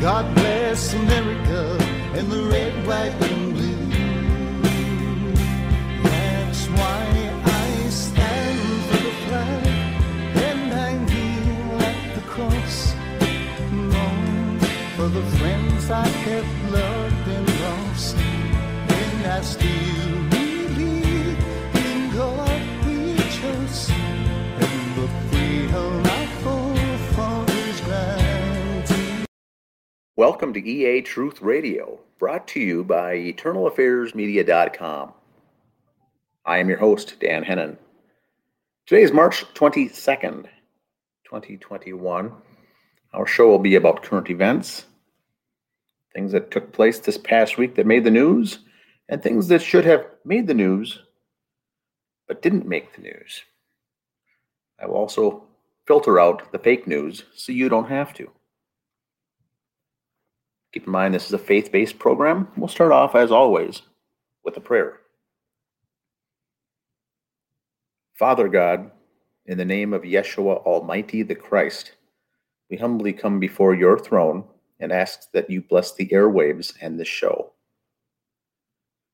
God bless America and the red, white, and blue. That's why I stand for the flag and I kneel at the cross. Long for the friends I have loved and lost. And I still Welcome to EA Truth Radio, brought to you by EternalAffairsMedia.com. I am your host, Dan Hennon. Today is March 22nd, 2021. Our show will be about current events, things that took place this past week that made the news, and things that should have made the news but didn't make the news. I will also filter out the fake news so you don't have to. Keep in mind, this is a faith based program. We'll start off, as always, with a prayer. Father God, in the name of Yeshua Almighty the Christ, we humbly come before your throne and ask that you bless the airwaves and this show.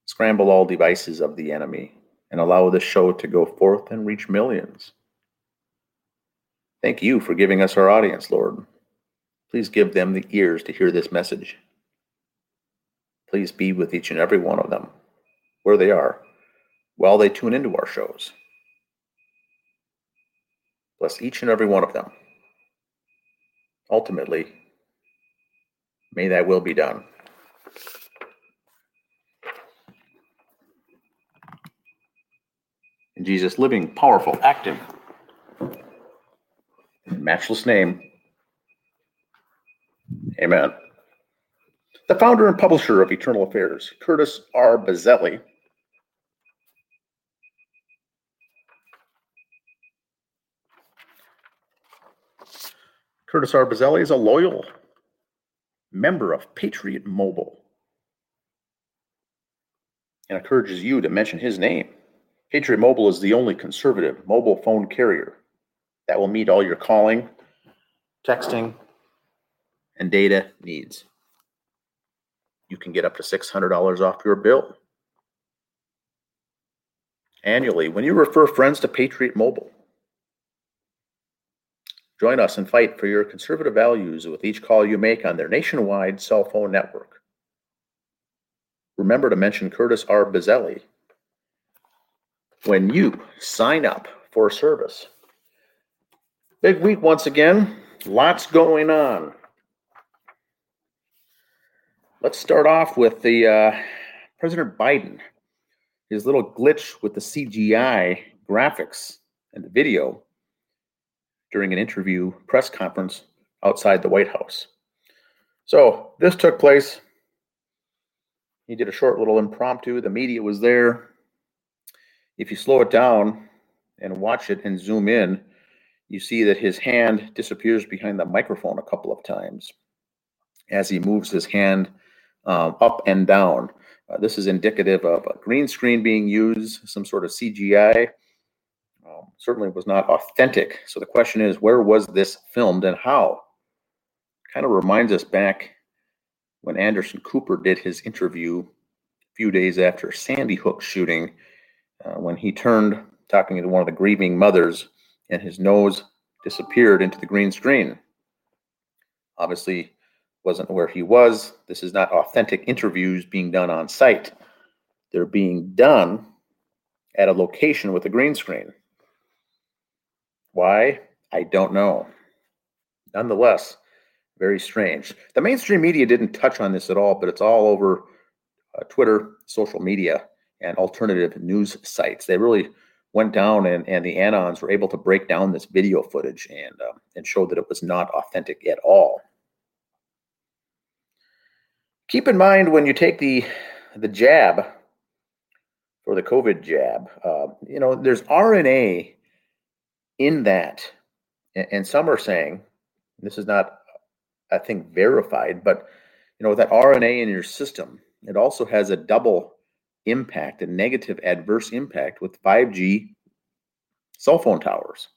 Scramble all devices of the enemy and allow this show to go forth and reach millions. Thank you for giving us our audience, Lord. Please give them the ears to hear this message. Please be with each and every one of them, where they are, while they tune into our shows. Bless each and every one of them. Ultimately, may thy will be done. In Jesus' living, powerful, active, matchless name, Amen. The founder and publisher of Eternal Affairs, Curtis R. Bizelli, Curtis R. Bizelli is a loyal member of Patriot Mobile and encourages you to mention his name. Patriot Mobile is the only conservative mobile phone carrier that will meet all your calling, texting, and data needs. You can get up to $600 off your bill annually when you refer friends to Patriot Mobile. Join us and fight for your conservative values with each call you make on their nationwide cell phone network. Remember to mention Curtis R. Bizelli when you sign up for service. Big week once again, lots going on. Let's start off with the uh, President Biden, his little glitch with the CGI graphics and the video during an interview press conference outside the White House. So this took place. He did a short little impromptu. The media was there. If you slow it down and watch it and zoom in, you see that his hand disappears behind the microphone a couple of times as he moves his hand um, up and down. Uh, this is indicative of a green screen being used, some sort of CGI. Um, certainly was not authentic. So the question is, where was this filmed and how? Kind of reminds us back when Anderson Cooper did his interview a few days after Sandy Hook shooting, uh, when he turned talking to one of the grieving mothers, and his nose disappeared into the green screen. Obviously, wasn't where he was. This is not authentic interviews being done on site. They're being done at a location with a green screen. Why? I don't know. Nonetheless, very strange. The mainstream media didn't touch on this at all, but it's all over uh, Twitter, social media, and alternative news sites. They really went down, and, and the Anons were able to break down this video footage and uh, and show that it was not authentic at all. Keep in mind when you take the the jab for the COVID jab, uh, you know, there's RNA in that, and, and some are saying this is not, I think, verified, but you know that RNA in your system it also has a double impact, a negative adverse impact with 5G cell phone towers.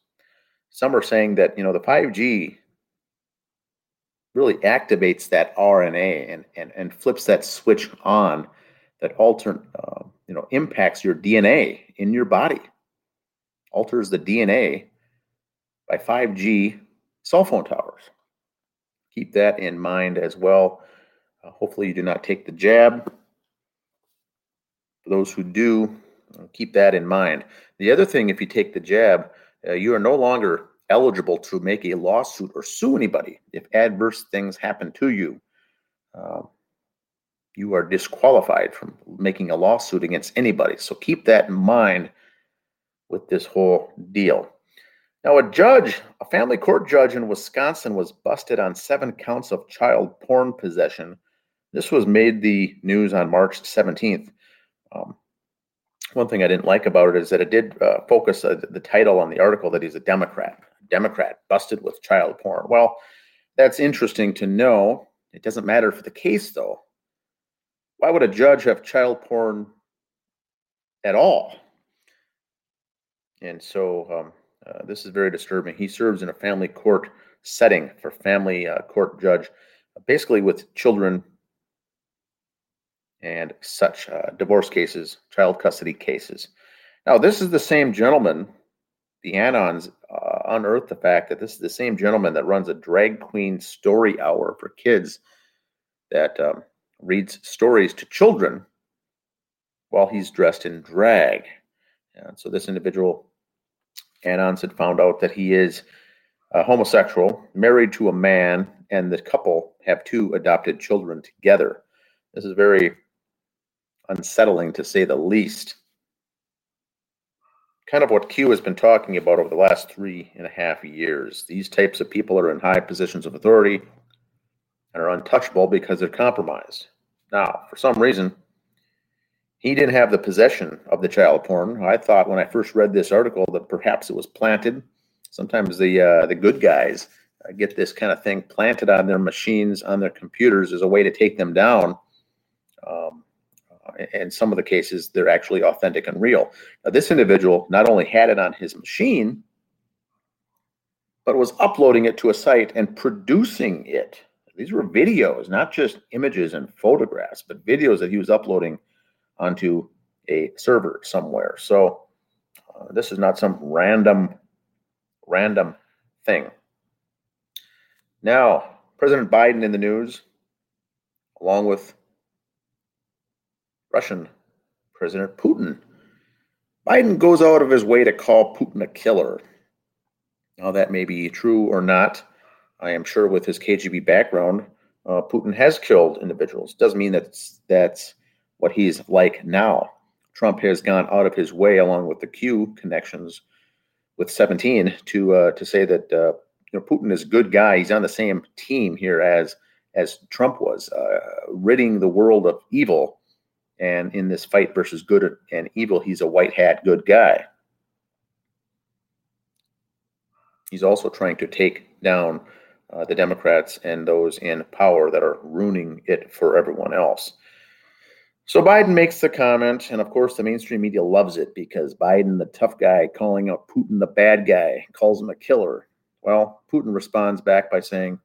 Some are saying that you know the 5G really activates that RNA and, and, and flips that switch on that alter, uh, you know, impacts your DNA in your body, alters the DNA by 5G cell phone towers. Keep that in mind as well. Uh, hopefully, you do not take the jab. For those who do, uh, keep that in mind. The other thing, if you take the jab, uh, you are no longer eligible to make a lawsuit or sue anybody if adverse things happen to you. Uh, you are disqualified from making a lawsuit against anybody. So keep that in mind with this whole deal. Now, a judge, a family court judge in Wisconsin, was busted on seven counts of child porn possession. This was made the news on March 17th. Um, one thing I didn't like about it is that it did uh, focus uh, the title on the article that he's a Democrat. Democrat busted with child porn. Well, that's interesting to know. It doesn't matter for the case, though. Why would a judge have child porn at all? And so um, uh, this is very disturbing. He serves in a family court setting for family uh, court judge, basically with children and such uh, divorce cases, child custody cases. Now, this is the same gentleman the Anons unearthed the fact that this is the same gentleman that runs a drag queen story hour for kids that um, reads stories to children while he's dressed in drag. And so this individual, Anons, had found out that he is uh, homosexual, married to a man, and the couple have two adopted children together. This is very unsettling to say the least kind of what Q has been talking about over the last three and a half years. These types of people are in high positions of authority and are untouchable because they're compromised. Now, for some reason, he didn't have the possession of the child porn. I thought when I first read this article that perhaps it was planted. Sometimes the uh, the good guys uh, get this kind of thing planted on their machines, on their computers, as a way to take them down. Um, in some of the cases, they're actually authentic and real. Now, this individual not only had it on his machine, but was uploading it to a site and producing it. These were videos, not just images and photographs, but videos that he was uploading onto a server somewhere. So uh, this is not some random, random thing. Now, President Biden in the news, along with Russian President Putin. Biden goes out of his way to call Putin a killer. Now, that may be true or not. I am sure with his KGB background, uh, Putin has killed individuals. Doesn't mean that's, that's what he's like now. Trump has gone out of his way, along with the Q connections with 17, to uh, to say that uh, you know, Putin is a good guy. He's on the same team here as as Trump was, uh, ridding the world of evil and in this fight versus good and evil, he's a white hat good guy. He's also trying to take down uh, the Democrats and those in power that are ruining it for everyone else. So Biden makes the comment, and of course, the mainstream media loves it because Biden, the tough guy, calling out Putin the bad guy, calls him a killer. Well, Putin responds back by saying,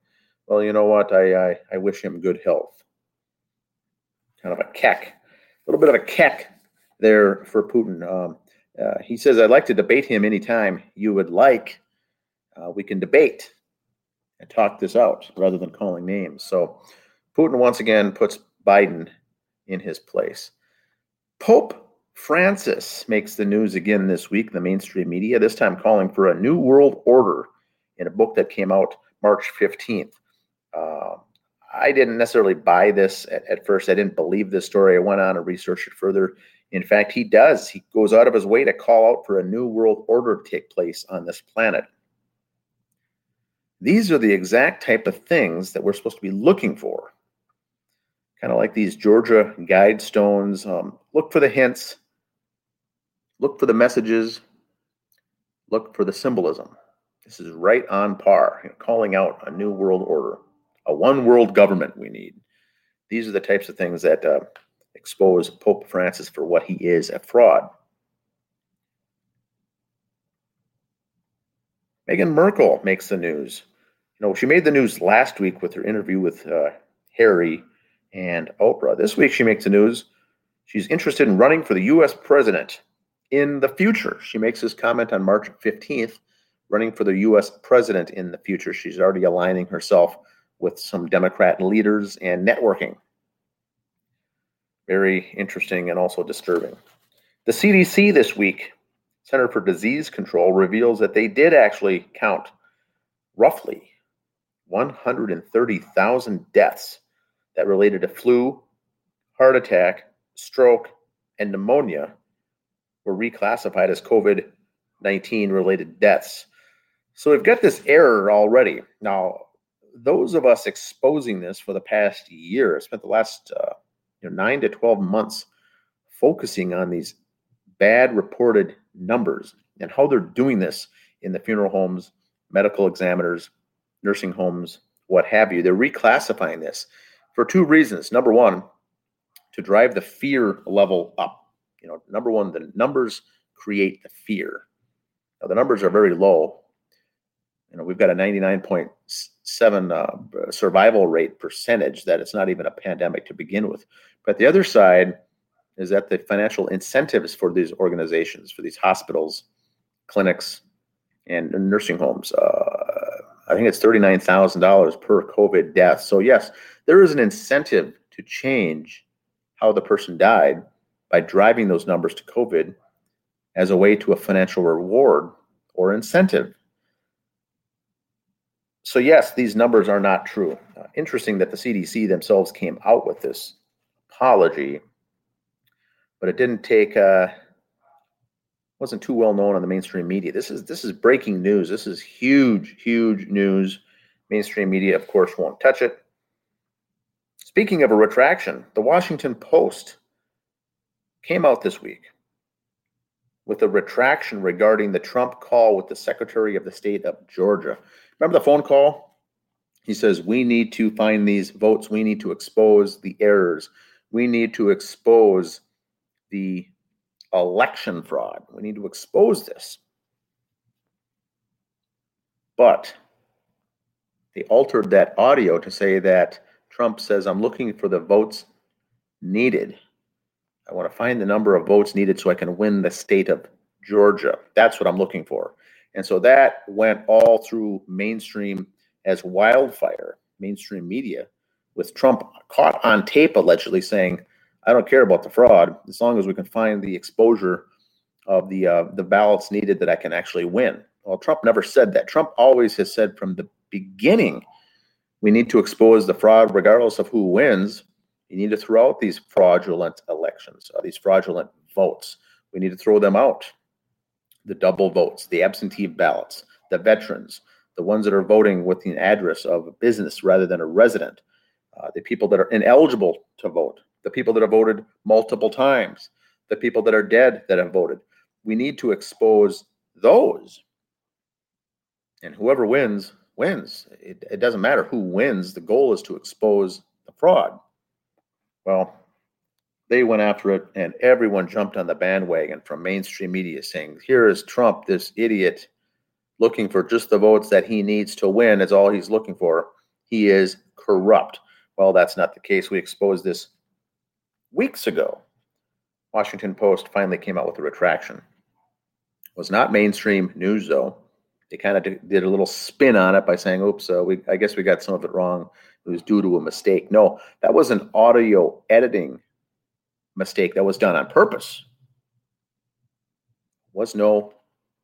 Well, you know what? I, I, I wish him good health. Kind of a keck little bit of a keck there for Putin. Um, uh, he says, I'd like to debate him anytime you would like. Uh, we can debate and talk this out rather than calling names. So Putin once again puts Biden in his place. Pope Francis makes the news again this week the mainstream media, this time calling for a new world order in a book that came out March 15th. Uh, I didn't necessarily buy this at, at, first. I didn't believe this story. I went on and researched it further. In fact, he does. He goes out of his way to call out for a new world order to take place on this planet. These are the exact type of things that we're supposed to be looking for. Kind of like these Georgia guidestones. Um, look for the hints, look for the messages, look for the symbolism. This is right on par, you know, calling out a new world order a one world government we need. These are the types of things that uh, expose Pope Francis for what he is a fraud. Meghan Markle makes the news. You know, she made the news last week with her interview with uh, Harry and Oprah. This week, she makes the news. She's interested in running for the U.S. president in the future. She makes this comment on March 15th, running for the U.S. president in the future. She's already aligning herself with some Democrat leaders and networking. Very interesting and also disturbing. The CDC this week, Center for Disease Control, reveals that they did actually count roughly 130,000 deaths that related to flu, heart attack, stroke, and pneumonia were reclassified as COVID 19 related deaths. So we've got this error already. Now, those of us exposing this for the past year spent the last uh, you know, nine to 12 months focusing on these bad reported numbers and how they're doing this in the funeral homes, medical examiners, nursing homes, what have you. They're reclassifying this for two reasons. Number one, to drive the fear level up. You know, number one, the numbers create the fear. Now, the numbers are very low. You know, we've got a 99.7 uh, survival rate percentage that it's not even a pandemic to begin with. But the other side is that the financial incentives for these organizations, for these hospitals, clinics, and nursing homes, uh, I think it's $39,000 per COVID death. So, yes, there is an incentive to change how the person died by driving those numbers to COVID as a way to a financial reward or incentive. So, yes, these numbers are not true. Uh, interesting that the CDC themselves came out with this apology, but it didn't take. Uh, wasn't too well known on the mainstream media. This is this is breaking news. This is huge, huge news. Mainstream media, of course, won't touch it. Speaking of a retraction, the Washington Post came out this week with a retraction regarding the Trump call with the Secretary of the State of Georgia. Remember the phone call? He says, We need to find these votes. We need to expose the errors. We need to expose the election fraud. We need to expose this. But they altered that audio to say that Trump says, I'm looking for the votes needed. I want to find the number of votes needed so I can win the state of Georgia. That's what I'm looking for. And so that went all through mainstream as wildfire, mainstream media, with Trump caught on tape allegedly saying, I don't care about the fraud as long as we can find the exposure of the uh, the ballots needed that I can actually win. Well, Trump never said that. Trump always has said from the beginning we need to expose the fraud regardless of who wins. You need to throw out these fraudulent elections, uh, these fraudulent votes. We need to throw them out. The double votes, the absentee ballots, the veterans, the ones that are voting with the address of a business rather than a resident, uh, the people that are ineligible to vote, the people that have voted multiple times, the people that are dead that have voted. We need to expose those. And whoever wins wins. It, it doesn't matter who wins. The goal is to expose the fraud. Well, they went after it, and everyone jumped on the bandwagon from mainstream media saying, Here is Trump, this idiot, looking for just the votes that he needs to win, is all he's looking for. He is corrupt. Well, that's not the case. We exposed this weeks ago. Washington Post finally came out with a retraction. It was not mainstream news, though they kind of did a little spin on it by saying, "Oops, uh, we I guess we got some of it wrong. It was due to a mistake." No, that was an audio editing mistake that was done on purpose. Was no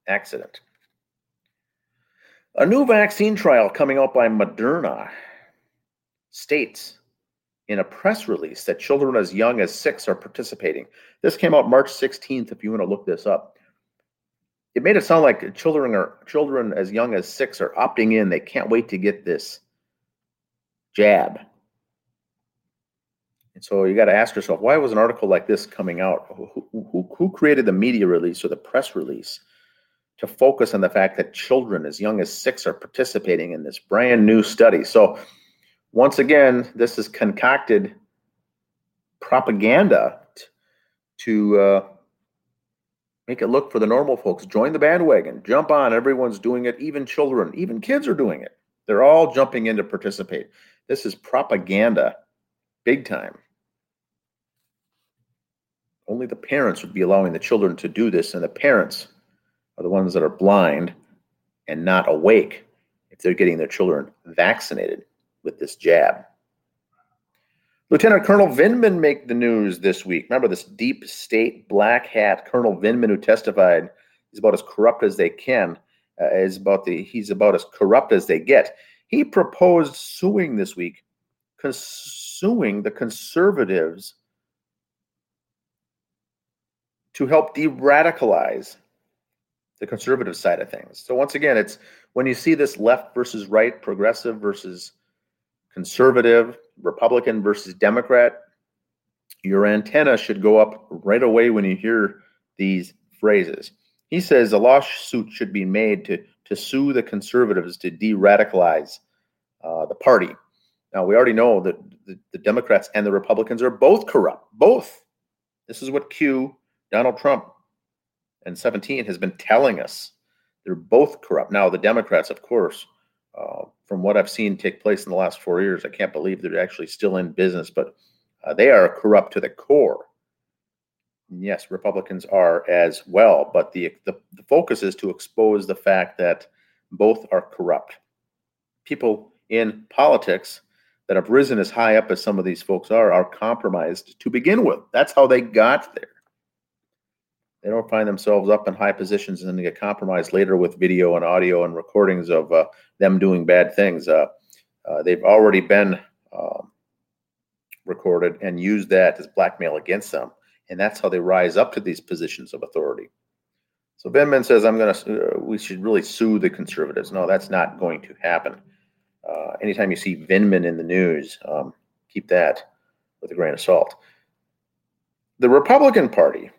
accident. A new vaccine trial coming out by Moderna states in a press release that children as young as six are participating. This came out March 16th, if you want to look this up it made it sound like children are children as young as six are opting in. They can't wait to get this jab. And so you got to ask yourself, why was an article like this coming out? Who, who, who created the media release or the press release to focus on the fact that children as young as six are participating in this brand new study? So once again, this is concocted propaganda t- to uh, Make it look for the normal folks. Join the bandwagon. Jump on. Everyone's doing it. Even children, even kids are doing it. They're all jumping in to participate. This is propaganda, big time. Only the parents would be allowing the children to do this, and the parents are the ones that are blind and not awake if they're getting their children vaccinated with this jab. Lieutenant Colonel Vindman make the news this week. Remember this deep state black hat Colonel Vindman who testified he's about as corrupt as they can. Uh, is about the he's about as corrupt as they get. He proposed suing this week, suing the conservatives to help de-radicalize the conservative side of things. So once again, it's when you see this left versus right, progressive versus conservative, Republican versus Democrat, your antenna should go up right away when you hear these phrases. He says a lawsuit should be made to, to sue the conservatives to de radicalize uh, the party. Now, we already know that the, the Democrats and the Republicans are both corrupt. Both. This is what Q, Donald Trump, and 17 has been telling us. They're both corrupt. Now, the Democrats, of course, uh, from what I've seen take place in the last four years, I can't believe they're actually still in business, but uh, they are corrupt to the core. yes, Republicans are as well, but the, the, the focus is to expose the fact that both are corrupt. People in politics that have risen as high up as some of these folks are are compromised to begin with. That's how they got there. They don't find themselves up in high positions and then get compromised later with video and audio and recordings of uh, them doing bad things. Uh, uh, they've already been um, recorded and used that as blackmail against them. And that's how they rise up to these positions of authority. So Vindman says, I'm going to, uh, we should really sue the conservatives. No, that's not going to happen. Uh, anytime you see Vindman in the news, um, keep that with a grain of salt. The Republican Party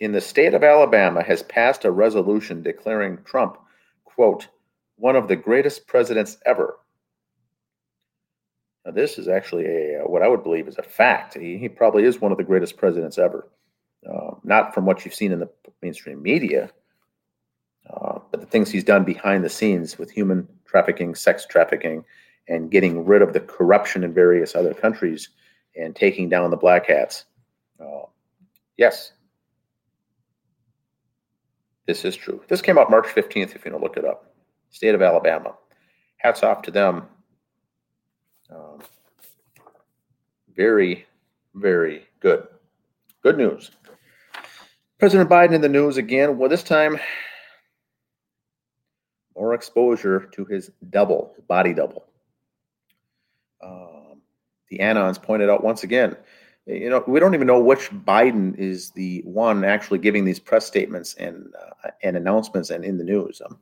in the state of Alabama has passed a resolution declaring Trump, quote, one of the greatest presidents ever. Now, this is actually a what I would believe is a fact. He, he probably is one of the greatest presidents ever. Uh, not from what you've seen in the mainstream media, uh, but the things he's done behind the scenes with human trafficking, sex trafficking, and getting rid of the corruption in various other countries and taking down the black hats. Uh, yes, this is true. This came out March 15th, if you want to look it up. State of Alabama. Hats off to them. Um, very, very good. Good news. President Biden in the news again. Well, this time, more exposure to his double, body double. Um, the Anons pointed out once again you know, we don't even know which Biden is the one actually giving these press statements and uh, and announcements and in the news. Um,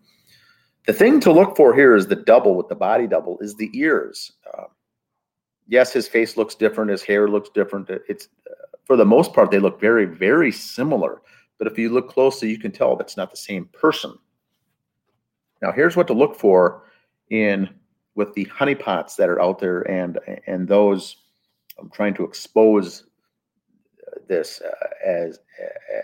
the thing to look for here is the double with the body double is the ears. Uh, yes, his face looks different, his hair looks different. It's uh, for the most part they look very very similar, but if you look closely, you can tell that's not the same person. Now, here's what to look for in with the honeypots that are out there and and those I'm trying to expose uh, this uh, as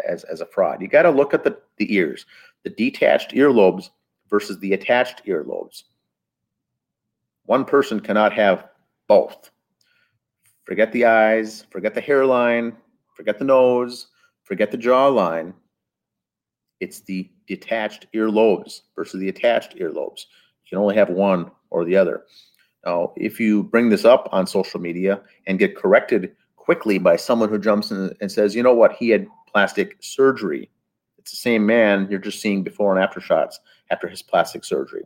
as as a fraud. You got to look at the the ears, the detached earlobes versus the attached earlobes. One person cannot have both. Forget the eyes, forget the hairline, forget the nose, forget the jawline. It's the detached earlobes versus the attached earlobes. You can only have one or the other. Now, if you bring this up on social media and get corrected quickly by someone who jumps in and says, you know what, he had plastic surgery. It's the same man. You're just seeing before and after shots after his plastic surgery.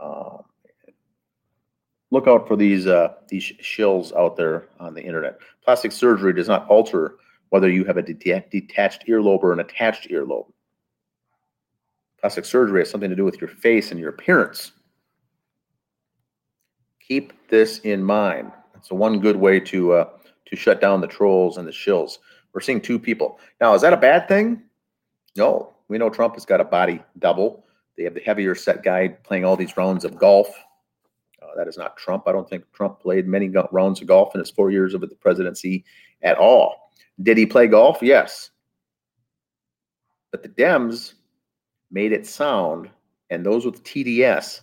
Um, look out for these uh, these shills out there on the internet. Plastic surgery does not alter whether you have a detached earlobe or an attached earlobe. Plastic surgery has something to do with your face and your appearance. Keep this in mind. So one good way to uh, to shut down the trolls and the shills. We're seeing two people now. Is that a bad thing? No. We know Trump has got a body double. They have the heavier set guy playing all these rounds of golf. Uh, that is not Trump. I don't think Trump played many go- rounds of golf in his four years of the presidency at all. Did he play golf? Yes. But the Dems made it sound, and those with TDS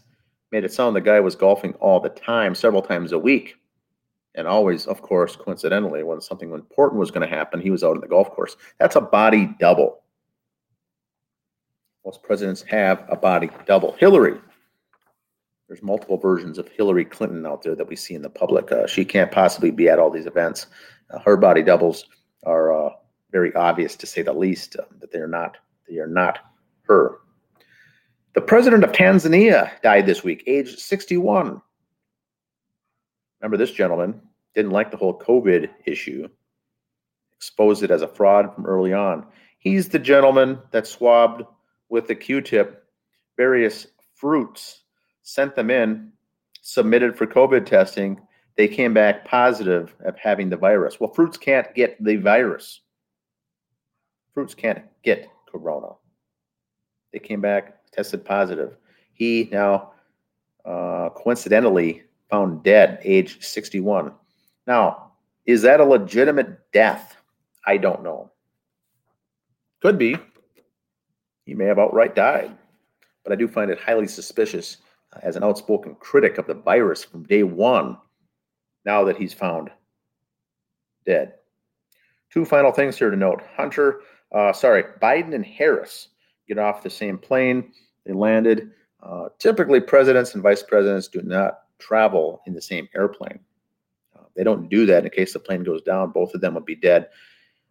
made it sound the guy was golfing all the time, several times a week. And always, of course, coincidentally, when something important was going to happen, he was out on the golf course. That's a body double. Most presidents have a body double. Hillary, there's multiple versions of Hillary Clinton out there that we see in the public. Uh, she can't possibly be at all these events. Uh, her body doubles are uh, very obvious, to say the least, uh, that they are not. They are not The president of Tanzania died this week, age 61. Remember, this gentleman didn't like the whole COVID issue, exposed it as a fraud from early on. He's the gentleman that swabbed with the Q tip various fruits, sent them in, submitted for COVID testing. They came back positive of having the virus. Well, fruits can't get the virus. Fruits can't get corona. They came back tested positive. He now, uh, coincidentally, found dead, age 61. Now, is that a legitimate death? I don't know. Could be. He may have outright died. But I do find it highly suspicious uh, as an outspoken critic of the virus from day one, now that he's found dead. Two final things here to note. Hunter, uh, sorry, Biden and Harris get off the same plane. They landed. Uh, typically, presidents and vice presidents do not travel in the same airplane. Uh, they don't do that in case the plane goes down. Both of them would be dead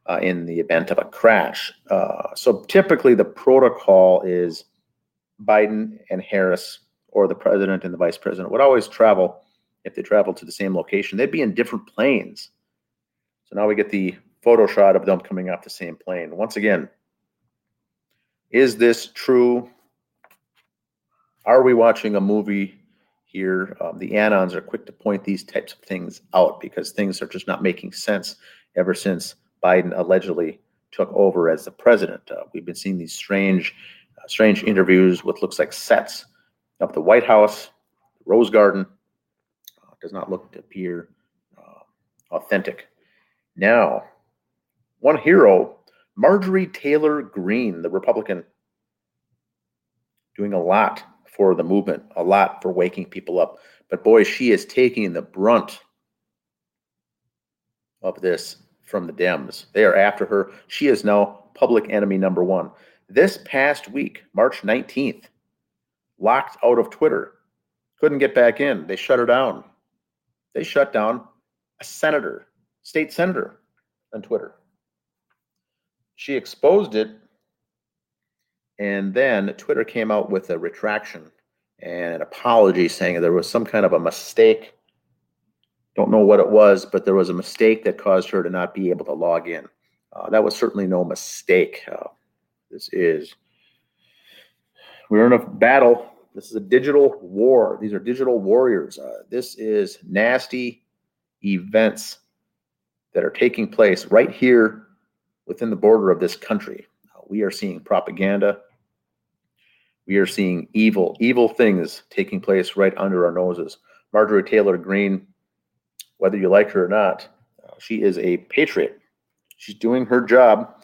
uh, in the event of a crash. Uh, so typically, the protocol is Biden and Harris, or the president and the vice president, would always travel. If they travel to the same location, they'd be in different planes. So now we get the photo shot of them coming off the same plane. Once again, is this true? Are we watching a movie here? Um, the Anons are quick to point these types of things out because things are just not making sense ever since Biden allegedly took over as the president. Uh, we've been seeing these strange, uh, strange interviews with looks like sets of the White House, Rose Garden. Uh, does not look to appear uh, authentic. Now, one hero, Marjorie Taylor Greene, the Republican, doing a lot for the movement, a lot for waking people up. But boy, she is taking the brunt of this from the Dems. They are after her. She is now public enemy number one. This past week, March 19th, locked out of Twitter, couldn't get back in. They shut her down. They shut down a senator, state senator on Twitter. She exposed it and then Twitter came out with a retraction and an apology saying there was some kind of a mistake. Don't know what it was, but there was a mistake that caused her to not be able to log in. Uh, that was certainly no mistake. Uh, this is, we're in a battle. This is a digital war. These are digital warriors. Uh, this is nasty events that are taking place right here within the border of this country. Uh, we are seeing propaganda we are seeing evil, evil things taking place right under our noses. Marjorie Taylor Greene, whether you like her or not, uh, she is a patriot. She's doing her job.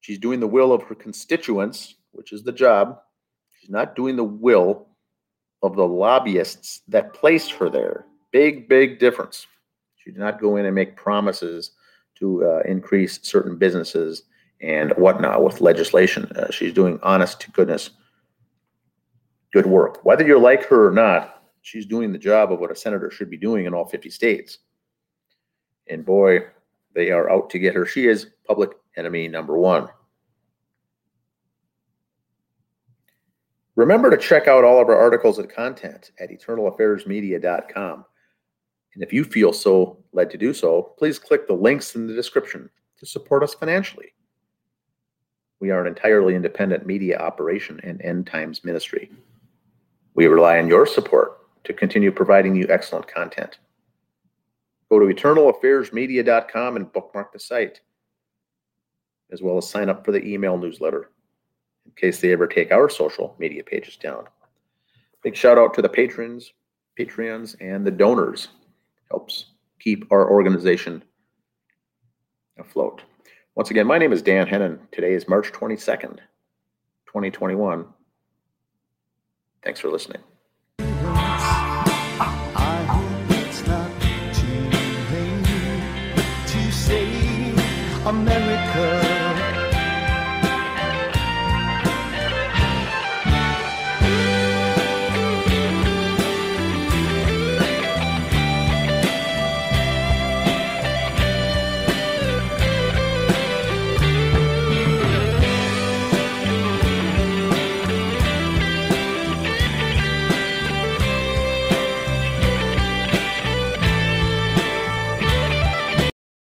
She's doing the will of her constituents, which is the job. She's not doing the will of the lobbyists that placed her there. Big, big difference. She did not go in and make promises to uh, increase certain businesses and whatnot with legislation. Uh, she's doing honest to goodness good work. Whether you like her or not, she's doing the job of what a senator should be doing in all 50 states. And boy, they are out to get her. She is public enemy number one. Remember to check out all of our articles and content at eternalaffairsmedia.com. And if you feel so led to do so, please click the links in the description to support us financially. We are an entirely independent media operation and end times ministry. We rely on your support to continue providing you excellent content. Go to eternalaffairsmedia.com and bookmark the site, as well as sign up for the email newsletter in case they ever take our social media pages down. Big shout out to the patrons, Patreons, and the donors helps keep our organization afloat. Once again, my name is Dan Hennon. Today is March 22nd, 2021. Thanks for listening. I'm